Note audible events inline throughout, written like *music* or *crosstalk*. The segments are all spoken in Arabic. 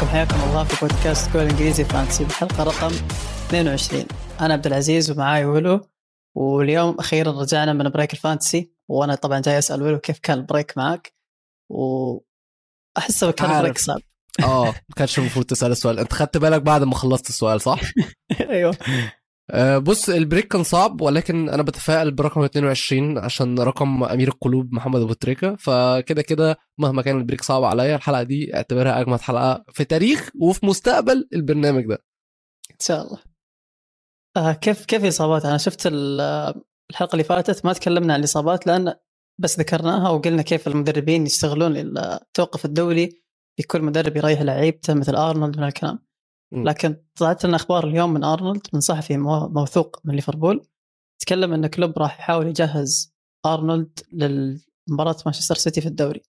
فيكم حياكم الله في بودكاست كول انجليزي فانتسي بالحلقة رقم 22 أنا عبد العزيز ومعاي ولو واليوم أخيرا رجعنا من break ال fantasy وأنا طبعا جاي أسأل ولو كيف كان ال break معك؟ وأحسه كان. break صعب. آه ما كانش المفروض تسأل السؤال. أنت خدت بالك بعد ما خلصت السؤال صح؟ *laughs* أيوه. *laughs* بص ال break كان صعب ولكن أنا بتفائل برقم 22 عشان رقم أمير القلوب محمد أبو تريكة. فكده كده مهما كان ال break صعب عليا الحلقة دي اعتبرها أجمد حلقة في تاريخ وفي مستقبل البرنامج ده. إن شاء الله. آه كيف كيف الإصابات؟ أنا شفت ال- آه، الحلقة اللي فاتت ما تكلمنا عن الإصابات لأن بس ذكرناها وقلنا كيف المدربين يستغلون التوقف الدولي في كل مدرب يريح لعيبته مثل أرنولد من الكلام. لكن طلعت لنا أخبار اليوم من أرنولد من صحفي مو- موثوق من ليفربول تكلم إن كلوب راح يحاول يجهز أرنولد لمباراه مانشستر سيتي في الدوري.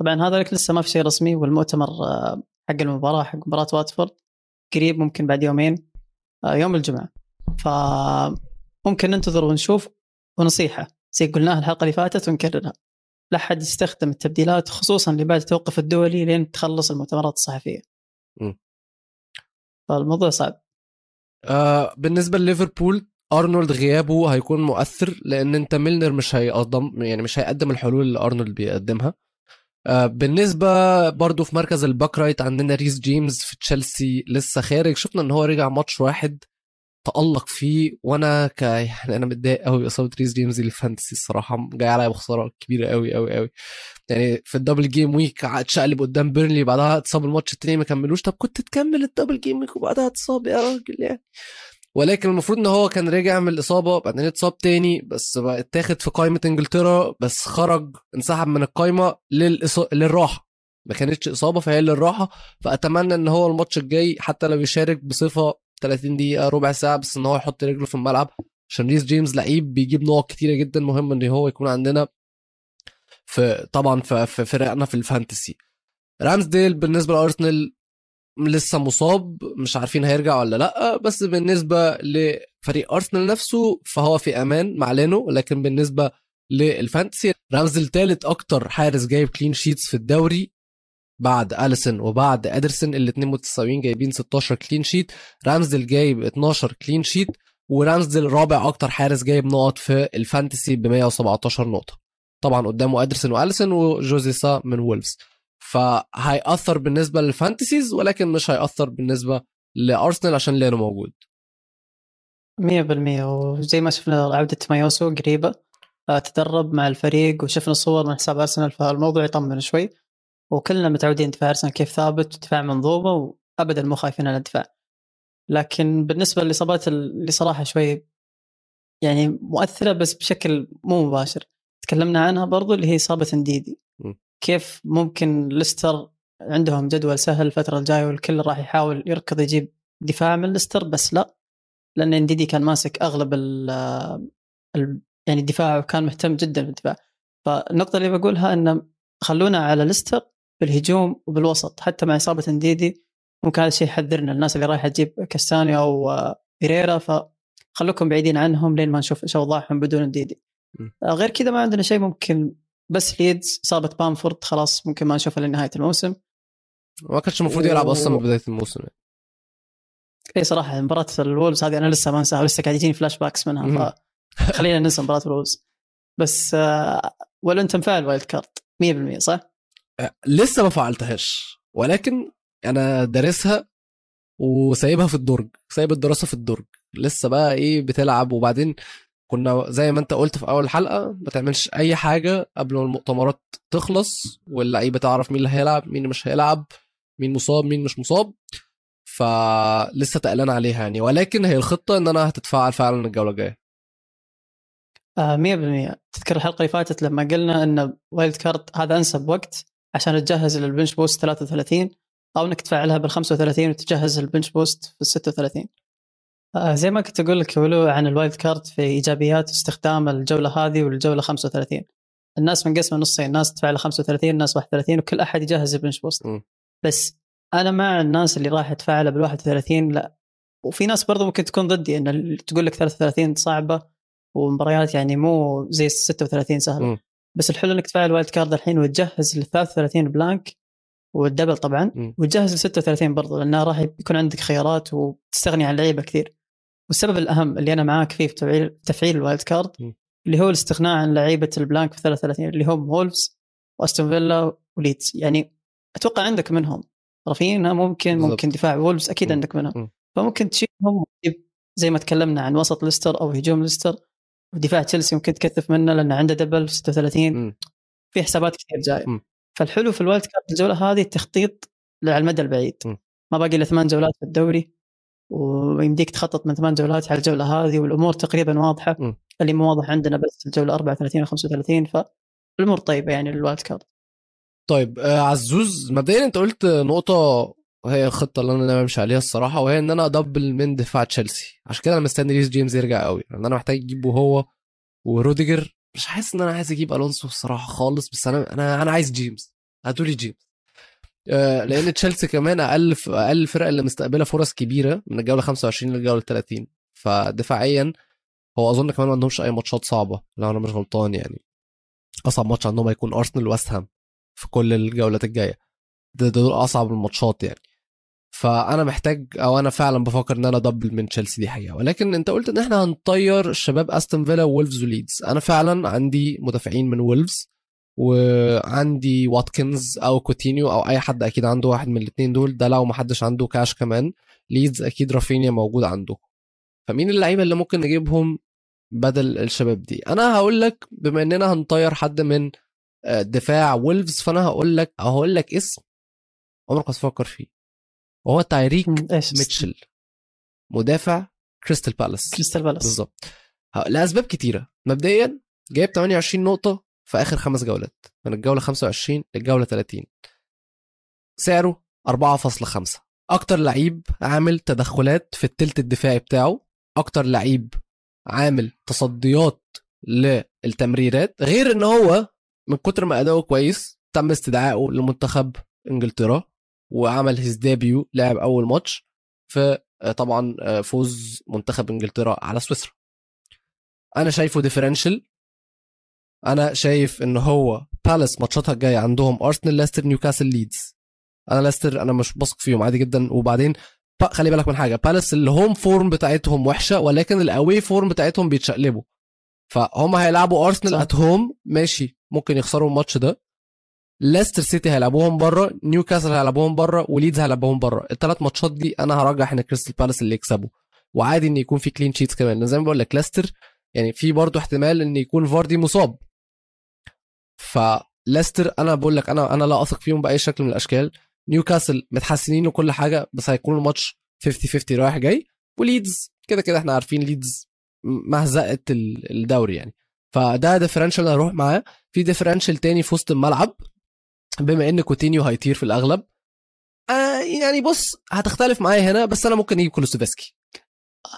طبعا هذا لك لسه ما في شيء رسمي والمؤتمر آه، حق المباراة حق مباراة واتفورد قريب ممكن بعد يومين آه، يوم الجمعة. فممكن ننتظر ونشوف ونصيحة زي قلناها الحلقة اللي فاتت ونكررها. لا حد يستخدم التبديلات خصوصا اللي بعد التوقف الدولي لين تخلص المؤتمرات الصحفية. م. فالموضوع صعب. آه بالنسبة لليفربول أرنولد غيابه هيكون مؤثر لأن أنت ميلنر مش هيقدم يعني مش هيقدم الحلول اللي أرنولد بيقدمها. آه بالنسبة برضو في مركز ال back right عندنا ريس جيمس في تشيلسي لسه خارج شفنا إن هو رجع ماتش واحد. تألق فيه وأنا ك يعني أنا متضايق قوي بإصابة ريس جيمس اللي في fantasy الصراحة جاي عليا بخسارة كبيرة قوي قوي قوي يعني في ال double game week اتشقلب قدام بيرنلي بعدها اتصاب الماتش التاني ما كملوش. طب كنت تكمل ال double game week وبعدها اتصاب يا راجل يعني. ولكن المفروض إن هو كان رجع من الإصابة بعدين اتصاب تاني بس بقى اتاخد في قائمة إنجلترا بس خرج انسحب من القائمة للإص... للراحة. ما كانتش إصابة فهي للراحة. فأتمنى إن هو الماتش الجاي حتى لو يشارك بصفة 30 دقيقة ربع ساعة بس إن هو يحط رجله في الملعب. عشان ريس جيمس لعيب بيجيب نقط كتيرة جدا مهم إن هو يكون عندنا في طبعا في, فرقنا في ال fantasy. رامسديل بالنسبة لأرسنال لسه مصاب مش عارفين هيرجع ولا لأ بس بالنسبة لفريق أرسنال نفسه فهو في أمان مع لكن بالنسبة لل fantasy رامسديل ثالث أكتر حارس جايب clean sheets في الدوري. بعد اليسون وبعد ادرسون الاثنين متساويين جايبين 16 clean sheet رامسديل جايب 12 clean sheet ورامسديل رابع أكتر حارس جايب نقط في ال fantasy ب 117 نقطة. طبعا قدامه ادرسون واليسون وجوزي سا من وولفز. فهيأثر بالنسبة لل fantasies ولكن مش هيأثر بالنسبة لأرسنال عشان لينو موجود. 100% وزي ما شفنا عودة مايوسو قريبة تدرب مع الفريق وشفنا صور من حساب أرسنال فالموضوع يطمن شوي. وكلنا متعودين دفاع أرسنال كيف ثابت ودفاع منظومة وأبدا مو خايفين على الدفاع. لكن بالنسبة للإصابات اللي صراحة شوي يعني مؤثرة بس بشكل مو مباشر. تكلمنا عنها برضو اللي هي إصابة انديدي. كيف ممكن ليستر عندهم جدول سهل الفترة الجاية والكل راح يحاول يركض يجيب دفاع من ليستر؟ بس لا. لأن انديدي كان ماسك أغلب ال يعني الدفاع وكان مهتم جدا بالدفاع. فالنقطة اللي بقولها ان خلونا على ليستر بالهجوم وبالوسط حتى مع إصابة انديدي ممكن هذا الشيء يحذرنا الناس اللي رايحة تجيب كاستاني أو آه، بيريرا فخلوكم بعيدين عنهم لين ما نشوف إيش أوضاعهم بدون انديدي. آه، غير كذا ما عندنا شيء ممكن بس ليدز إصابة بامفورد خلاص ممكن ما نشوفها لنهاية الموسم ما كانش المفروض يلعب أصلا من بداية الموسم. اي صراحة مباراة الولفز هذه أنا لسه ما أنساها ولسه قاعد يجيني flashbacks منها. فخلينا ننسى مباراة الولفز بس آه، ولا أنت مفعل wild card 100% صح؟ لسه ما فعلتهاش. ولكن أنا دارسها وسايبها في الدرج سايب الدراسة في الدرج. لسه بقى إيه بتلعب. وبعدين كنا زي ما أنت قلت في أول حلقة ما تعملش أي حاجة قبل ما المؤتمرات تخلص واللعيبة تعرف مين اللي هيلعب مين مش هيلعب مين مصاب مين مش مصاب. فلسه تقلان عليها يعني. ولكن هي الخطة إن أنا هتتفعل فعلا الجولة الجاية. آه 100% تذكر الحلقة اللي فاتت لما قلنا إن wild card هذا أنسب وقت؟ عشان تجهز لل bench boost 33 أو إنك تفعلها بال 35 وتجهز ال bench boost في ال 36 آه زي ما كنت أقول لك ولو عن ال wild card في إيجابيات استخدام الجولة هذه والجولة 35 الناس منقسمه نصين الناس تفعل 35 الناس 31 وكل أحد يجهز ال bench boost. م. بس أنا مع الناس اللي راح تفعلها بال 31 لا. وفي ناس برضو ممكن تكون ضدي إن تقول لك 33 صعبة ومباريات يعني مو زي ال 36 سهلة. م. بس الحلو إنك تفعل wild card الحين وتجهز لل 33 blank وال double طبعا مم. وتجهز ل 36 برضه لأنه راح يكون عندك خيارات وتستغني عن لعيبة كثير والسبب الأهم اللي أنا معاك فيه في تفعيل تفعيل ال wild card مم. اللي هو الاستغناء عن لعيبة ال blank في 33 اللي هم وولفز واستون فيلا وليدز يعني أتوقع عندك منهم رافينا ممكن بالضبط. ممكن دفاع وولفز أكيد مم. عندك منهم مم. فممكن تشيلهم زي ما تكلمنا عن وسط ليستر أو هجوم ليستر ودفاع تشيلسي ممكن تكثف منه لأنه عنده double في 36 مم. في حسابات كثير جاية. فالحلو في ال wild card الجولة هذه التخطيط على المدى البعيد مم. ما باقي إلا ثمان جولات في الدوري ويمديك تخطط من ثمان جولات على الجولة هذه والأمور تقريبا واضحة مم. اللي مو واضح عندنا بس الجولة 34 و 35 فالامور طيبة يعني لل wild card طيب آه عزوز مبدئيا أنت قلت نقطة وهي الخطة اللي أنا أمشي عليها الصراحة وهي إن أنا أ double من دفاع تشيلسي. عشان كده أنا مستني ريس جيمس يرجع قوي لأن أنا محتاج أجيبه هو وروديجر. مش حاسس إن أنا عايز أجيب ألونسو الصراحة خالص بس أنا أنا أنا عايز جيمس. هاتولي جيمس. آه لأن تشيلسي كمان أقل أقل الفرق اللي مستقبلة فرص كبيرة من الجولة 25 للجولة 30 فدفاعيا هو أظن كمان ما عندهمش أي ماتشات صعبة لو أنا مش غلطان يعني. أصعب ماتش عندهم هيكون أرسنال ويست هام في كل الجولات الجاية. ده دول أصعب الماتشات يعني. فأنا محتاج أو أنا فعلا بفكر إن أنا double من تشيلسي دي حقيقة. ولكن أنت قلت إن إحنا هنطير الشباب أستون فيلا وولفز وليدز أنا فعلا عندي مدافعين من وولفز وعندي واتكنز أو كوتينيو أو أي حد أكيد عنده واحد من الاثنين دول. ده لو ما حدش عنده كاش كمان. ليدز أكيد رافينيا موجود عنده. فمين اللعيبة اللي ممكن نجيبهم بدل الشباب دي؟ أنا هقول لك بما إننا هنطير حد من آه، دفاع وولفز فأنا هقول لك هقول لك اسم عمرك ما تفكر فيه. وهو تايريك ميتشل. مدافع كريستال بالاس. كريستال بالاس. بالظبط. لأسباب كتيرة. مبدئيا جايب 28 نقطة في آخر خمس جولات. من الجولة 25 للجولة 30 سعره 4.5 أكتر لعيب عامل تدخلات في التلت الدفاعي بتاعه. أكتر لعيب عامل تصديات للتمريرات. غير إن هو من كتر ما أداؤه كويس تم استدعائه لمنتخب إنجلترا. وعمل هيز ديبيو لعب أول ماتش في آه، طبعا آه، فوز منتخب إنجلترا على سويسرا. أنا شايفه differential أنا شايف إن هو بالاس ماتشاتها الجاية عندهم أرسنال ليستر نيوكاسل ليدز أنا ليستر أنا مش بثق فيهم عادي جدا. وبعدين خلي بالك من حاجة بالاس ال home form بتاعتهم وحشة ولكن ال away form بتاعتهم بيتشقلبوا. فهم هيلعبوا أرسنال. at home ماشي ممكن يخسروا الماتش ده. ليستر سيتي هيلعبوهم بره نيوكاسل هيلعبوهم بره وليدز هيلعبوهم بره. الثلاث ماتشات دي أنا هرجح إن كريستال بالاس اللي يكسبوا. وعادي إن يكون في clean sheets كمان. زي ما بقول لك ليستر يعني في برضه احتمال إن يكون فاردي مصاب. فليستر أنا بقول لك أنا أنا لا أثق فيهم بأي شكل من الأشكال. نيوكاسل متحسنين وكل حاجة بس هيكون الماتش 50 50 رايح جاي. وليدز كده كده إحنا عارفين ليدز مهزقة ال- الدوري يعني. فده differential هروح معاه. في differential تاني في وسط الملعب. بما إن كوتينيو هيطير في الأغلب آه يعني بص هتختلف معايا هنا بس أنا ممكن أجيب كلوسيفسكي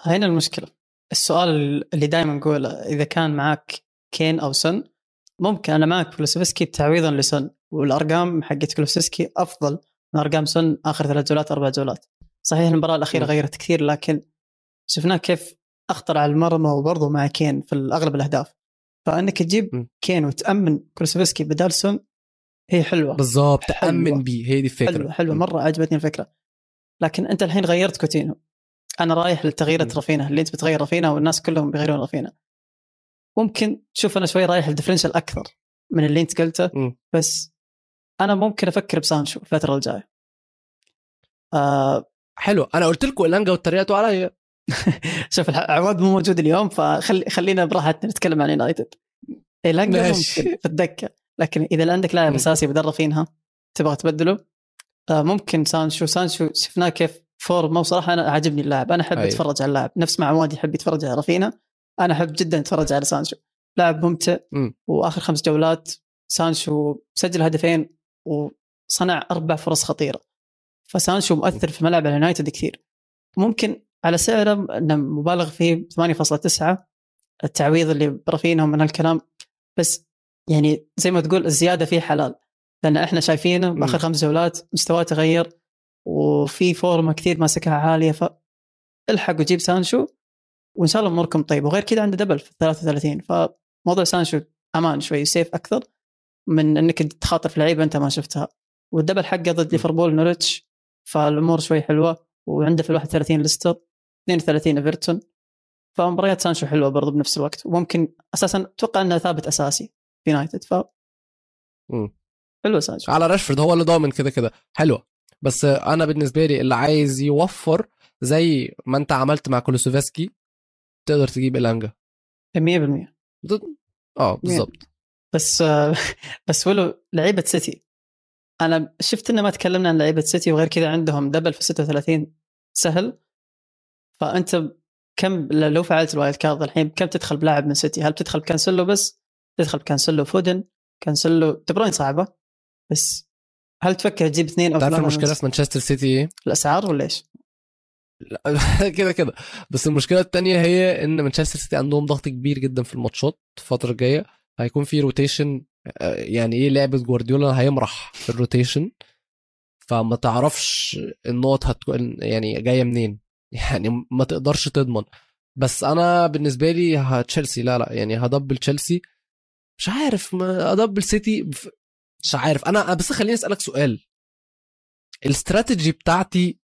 هنا المشكلة السؤال اللي دائما نقوله إذا كان معك كين أو سون ممكن أنا معك كلوسيفسكي تعويضا لسون والأرقام حقت كلوسيفسكي أفضل من أرقام سون آخر ثلاث جولات أربع جولات صحيح المباراة الأخيرة. غيرت كثير لكن شفناه كيف أخطر على المرمى وبرضه مع كين في اغلب الأهداف فإنك تجيب. كين وتأمن كلوسيفسكي بدال سون هي حلوة. بالظبط حلوة. تأمن بيه هي دي الفكرة. حلوة حلوة. مرة عجبتني الفكرة. لكن أنت الحين غيرت كوتينيو. أنا رايح لتغيير. رافينيا اللي أنت بتغير رافينيا والناس كلهم بيغيرون رافينيا ممكن شوف أنا شوي رايح ال differential أكثر من اللي أنت قلته مم. بس أنا ممكن أفكر بسانشو الفترة الجاية. آه حلو. أنا قلت لكم إلانجا واتريقتوا عليا *laughs* شوف عواد مو موجود اليوم فخلي خلينا براحتنا نتكلم عن يونايتد. ممكن في الدكه لكن إذا عندك لاعب. أساسي بدل رافينيا تبغى تبدله آه ممكن سانشو. سانشو شفناه كيف form ه وصراحه أنا عاجبني اللاعب. أنا أحب أيوة. أتفرج على اللاعب. نفس ما عواد يحب يتفرج على رافينيا أنا أحب جدا أتفرج على سانشو. لاعب ممتع مم. وآخر خمس جولات سانشو سجل هدفين وصنع أربع فرص خطيرة. فسانشو مؤثر في ملعب اليونايتد كثير. ممكن على سعره إنه مبالغ فيه 8.9 التعويض اللي برافينيا من هالكلام. بس يعني زي ما تقول الزيادة فيه حلال. لأن إحنا شايفينه بآخر خمس جولات مستواه تغير وفي form ه كثير ماسكها عالية ف الحق وجيب سانشو وإن شاء الله أموركم طيبة. وغير كذا عنده double في 33 فموضوع سانشو أمان شوي safe أكثر من إنك تخاطر في لعيبة أنت ما شفتها. وال double حقه ضد ليفربول نورتش فالأمور شوي حلوة. وعنده في ال 31 ليستر 32 إيفرتون فمباريات سانشو حلوة برضو بنفس الوقت. وممكن أساسا أتوقع انه ثابت أساسي. في يونايتد ف. حلوة سانشو على راشفورد هو اللي ضامن كده كده. حلوة. بس أنا بالنسبة لي اللي عايز يوفر زي ما أنت عملت مع كلوسيفسكي تقدر تجيب إلانجا. 100% ضد- آه بالظبط بس *laughs* بس ولو لعيبة سيتي. أنا شفت انه ما تكلمنا عن لعيبة سيتي وغير كذا عندهم double في 36 سهل. فأنت كم لو فعلت ال wild card الحين كم تدخل بلاعب من سيتي؟ هل بتدخل بكانسلو بس؟ تدخل بكانسلو فودن كانسلو دي بروين صعبة؟ بس هل تفكر تجيب اثنين أو تعرف المشكلة في مانشستر سيتي إيه؟ الأسعار ولا إيش؟ *laughs* كده كده. بس المشكلة التانية هي إن مانشستر سيتي عندهم ضغط كبير جدا في الماتشات الفترة الجاية. هيكون في rotation يعني إيه لعبة جوارديولا هيمرح في ال rotation فما تعرفش النقط هتكون يعني جاية منين. *laughs* يعني ما تقدرش تضمن. بس أنا بالنسبة لي تشيلسي لا لا يعني ه double تشيلسي. مش عارف ما ا double سيتي مش عارف. أنا بس خليني أسألك سؤال. الاستراتيجي بتاعتي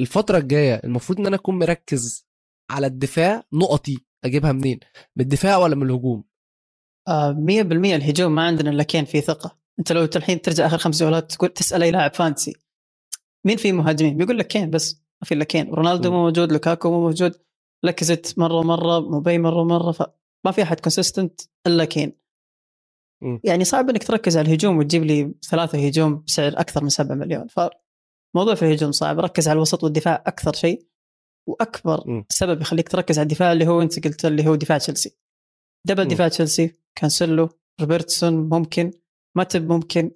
الفترة الجاية المفروض إن أنا أكون مركز على الدفاع نقطي أجيبها منين؟ من الدفاع ولا من الهجوم؟ آه 100% الهجوم ما عندنا إلا كين في ثقة. أنت لو الحين ترجع آخر خمس جولات تقول تسأل أي لاعب fantasy مين في مهاجمين؟ بيقول لك كين بس ما في إلا كين. رونالدو. مو موجود لوكاكو مو موجود لكزت مرة مره موبي مرة مره فما في أحد consistent إلا كين. م. يعني صعب إنك تركز على الهجوم وتجيب لي ثلاثة هجوم بسعر أكثر من 7 مليون. فموضوع في الهجوم صعب. ركز على الوسط والدفاع أكثر شيء. وأكبر م. سبب يخليك تركز على الدفاع اللي هو أنت قلت اللي هو دفاع تشيلسي. double م. دفاع تشيلسي كانسلو روبرتسون ممكن ماتب ممكن.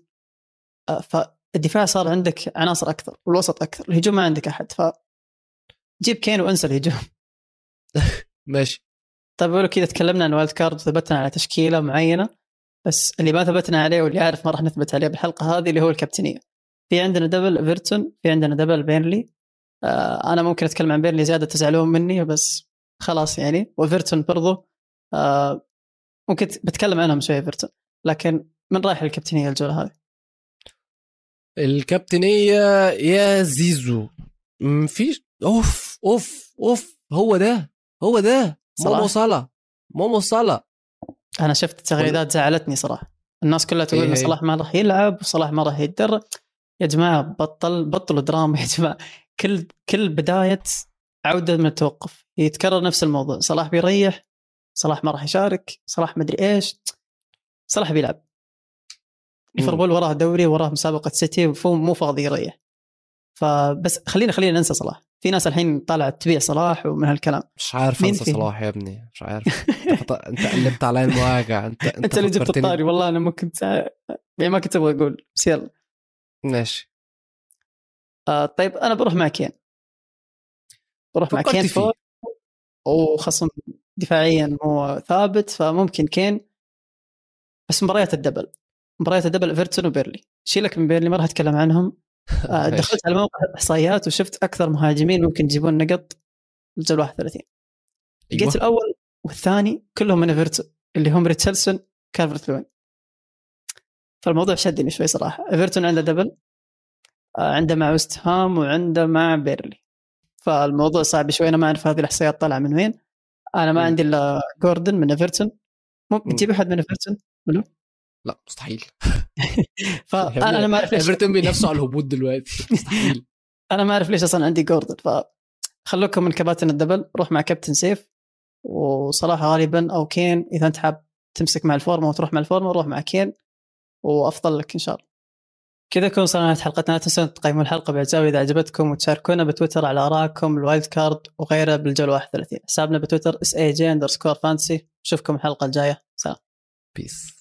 آه، فالدفاع صار عندك عناصر أكثر والوسط أكثر الهجوم ما عندك أحد. ف جيب كين وانسى الهجوم. *laughs* ماشي. طيب ولو كذا تكلمنا عن wild card وثبتنا على تشكيلة معينة. بس اللي ما ثبتنا عليه واللي عارف ما راح نثبت عليه بالحلقة هذه اللي هو الكابتنية. في عندنا double ايفرتون في عندنا double بيرنلي آه أنا ممكن أتكلم عن بيرنلي زيادة تزعلون مني بس خلاص يعني. وايفرتون برضو آه ممكن بتكلم عنهم شوي ايفرتون لكن من رايح الكابتنية الجولة هذه؟ الكابتنية يا زيزو. مفيش أوف أوف أوف هو ده هو ده. صلاح. مومو صلاح. مومو صلاح. أنا شفت تغريدات زعلتني صراحة. الناس كلها تقول إيه إن هي؟ صلاح ما راح يلعب وصلاح ما راح يتدرب. يا جماعة بطل بطلوا دراما يا جماعة. كل كل بداية عودة من التوقف. يتكرر نفس الموضوع. صلاح بيريح صلاح ما راح يشارك صلاح مدري إيش. صلاح بيلعب. ليفربول وراه دوري وراه مسابقة سيتي مو فاضي يريح. فبس خلينا خلينا ننسى صلاح. في ناس الحين طالعة تبيع صلاح ومن هالكلام. مش عارف أنسى؟ صلاح يا ابني مش عارف. *laughs* أنت قلبت عليا المواجع انت أنت, أنت اللي جبت الطاري. والله أنا ما كنت يعني ما كنت أبغى أقول. بس يلا. ماشي. آه طيب أنا بروح مع كين. بروح مع كين. فوق. وخصم دفاعيا مو ثابت فممكن كين. بس مباريات ال double. مباريات ال double إيفرتون وبيرنلي. شيلك من بيرنلي ما راح أتكلم عنهم. *laughs* دخلت على موقع الاحصائيات وشفت أكثر مهاجمين ممكن يجيبون نقط الجوله 31 لقيت أيوة. الأول والثاني كلهم من ايفرتون اللي هم ريتشارلسون كالفرت لوين. فالموضوع شدني شوي صراحة. إيفرتون عنده double آه، عنده مع وست هام وعنده مع بيرنلي. فالموضوع صعب شوي أنا ما أعرف هذه الإحصائيات طالعة من وين. أنا ما مم. عندي إلا جوردن من إيفرتون. ممكن مم. تجيب أحد من إيفرتون؟ لأ مستحيل. *laughs* فأنا أنا ما أعرف ليش ايفرتون بينافسوا *laughs* على الهبوط دلوقتي مستحيل. *laughs* أنا ما أعرف ليش أصلا عندي جوردن فخلوكم من كباتن ال double روح مع captain safe وصلاح غالبا أو كين إذا أنت حاب تمسك مع الفورمة وتروح مع الفورمة روح مع كين وأفضل لك إن شاء الله. كذا كون وصلنا نهاية حلقتنا لا تنسون تقيموا الحلقة باعجاب إذا عجبتكم وتشاركونا بتويتر على آرائكم ال wild card وغيره بالجولة 31 حسابنا بتويتر S A G underscore fantasy نشوفكم الحلقة الجاية. سلام. peace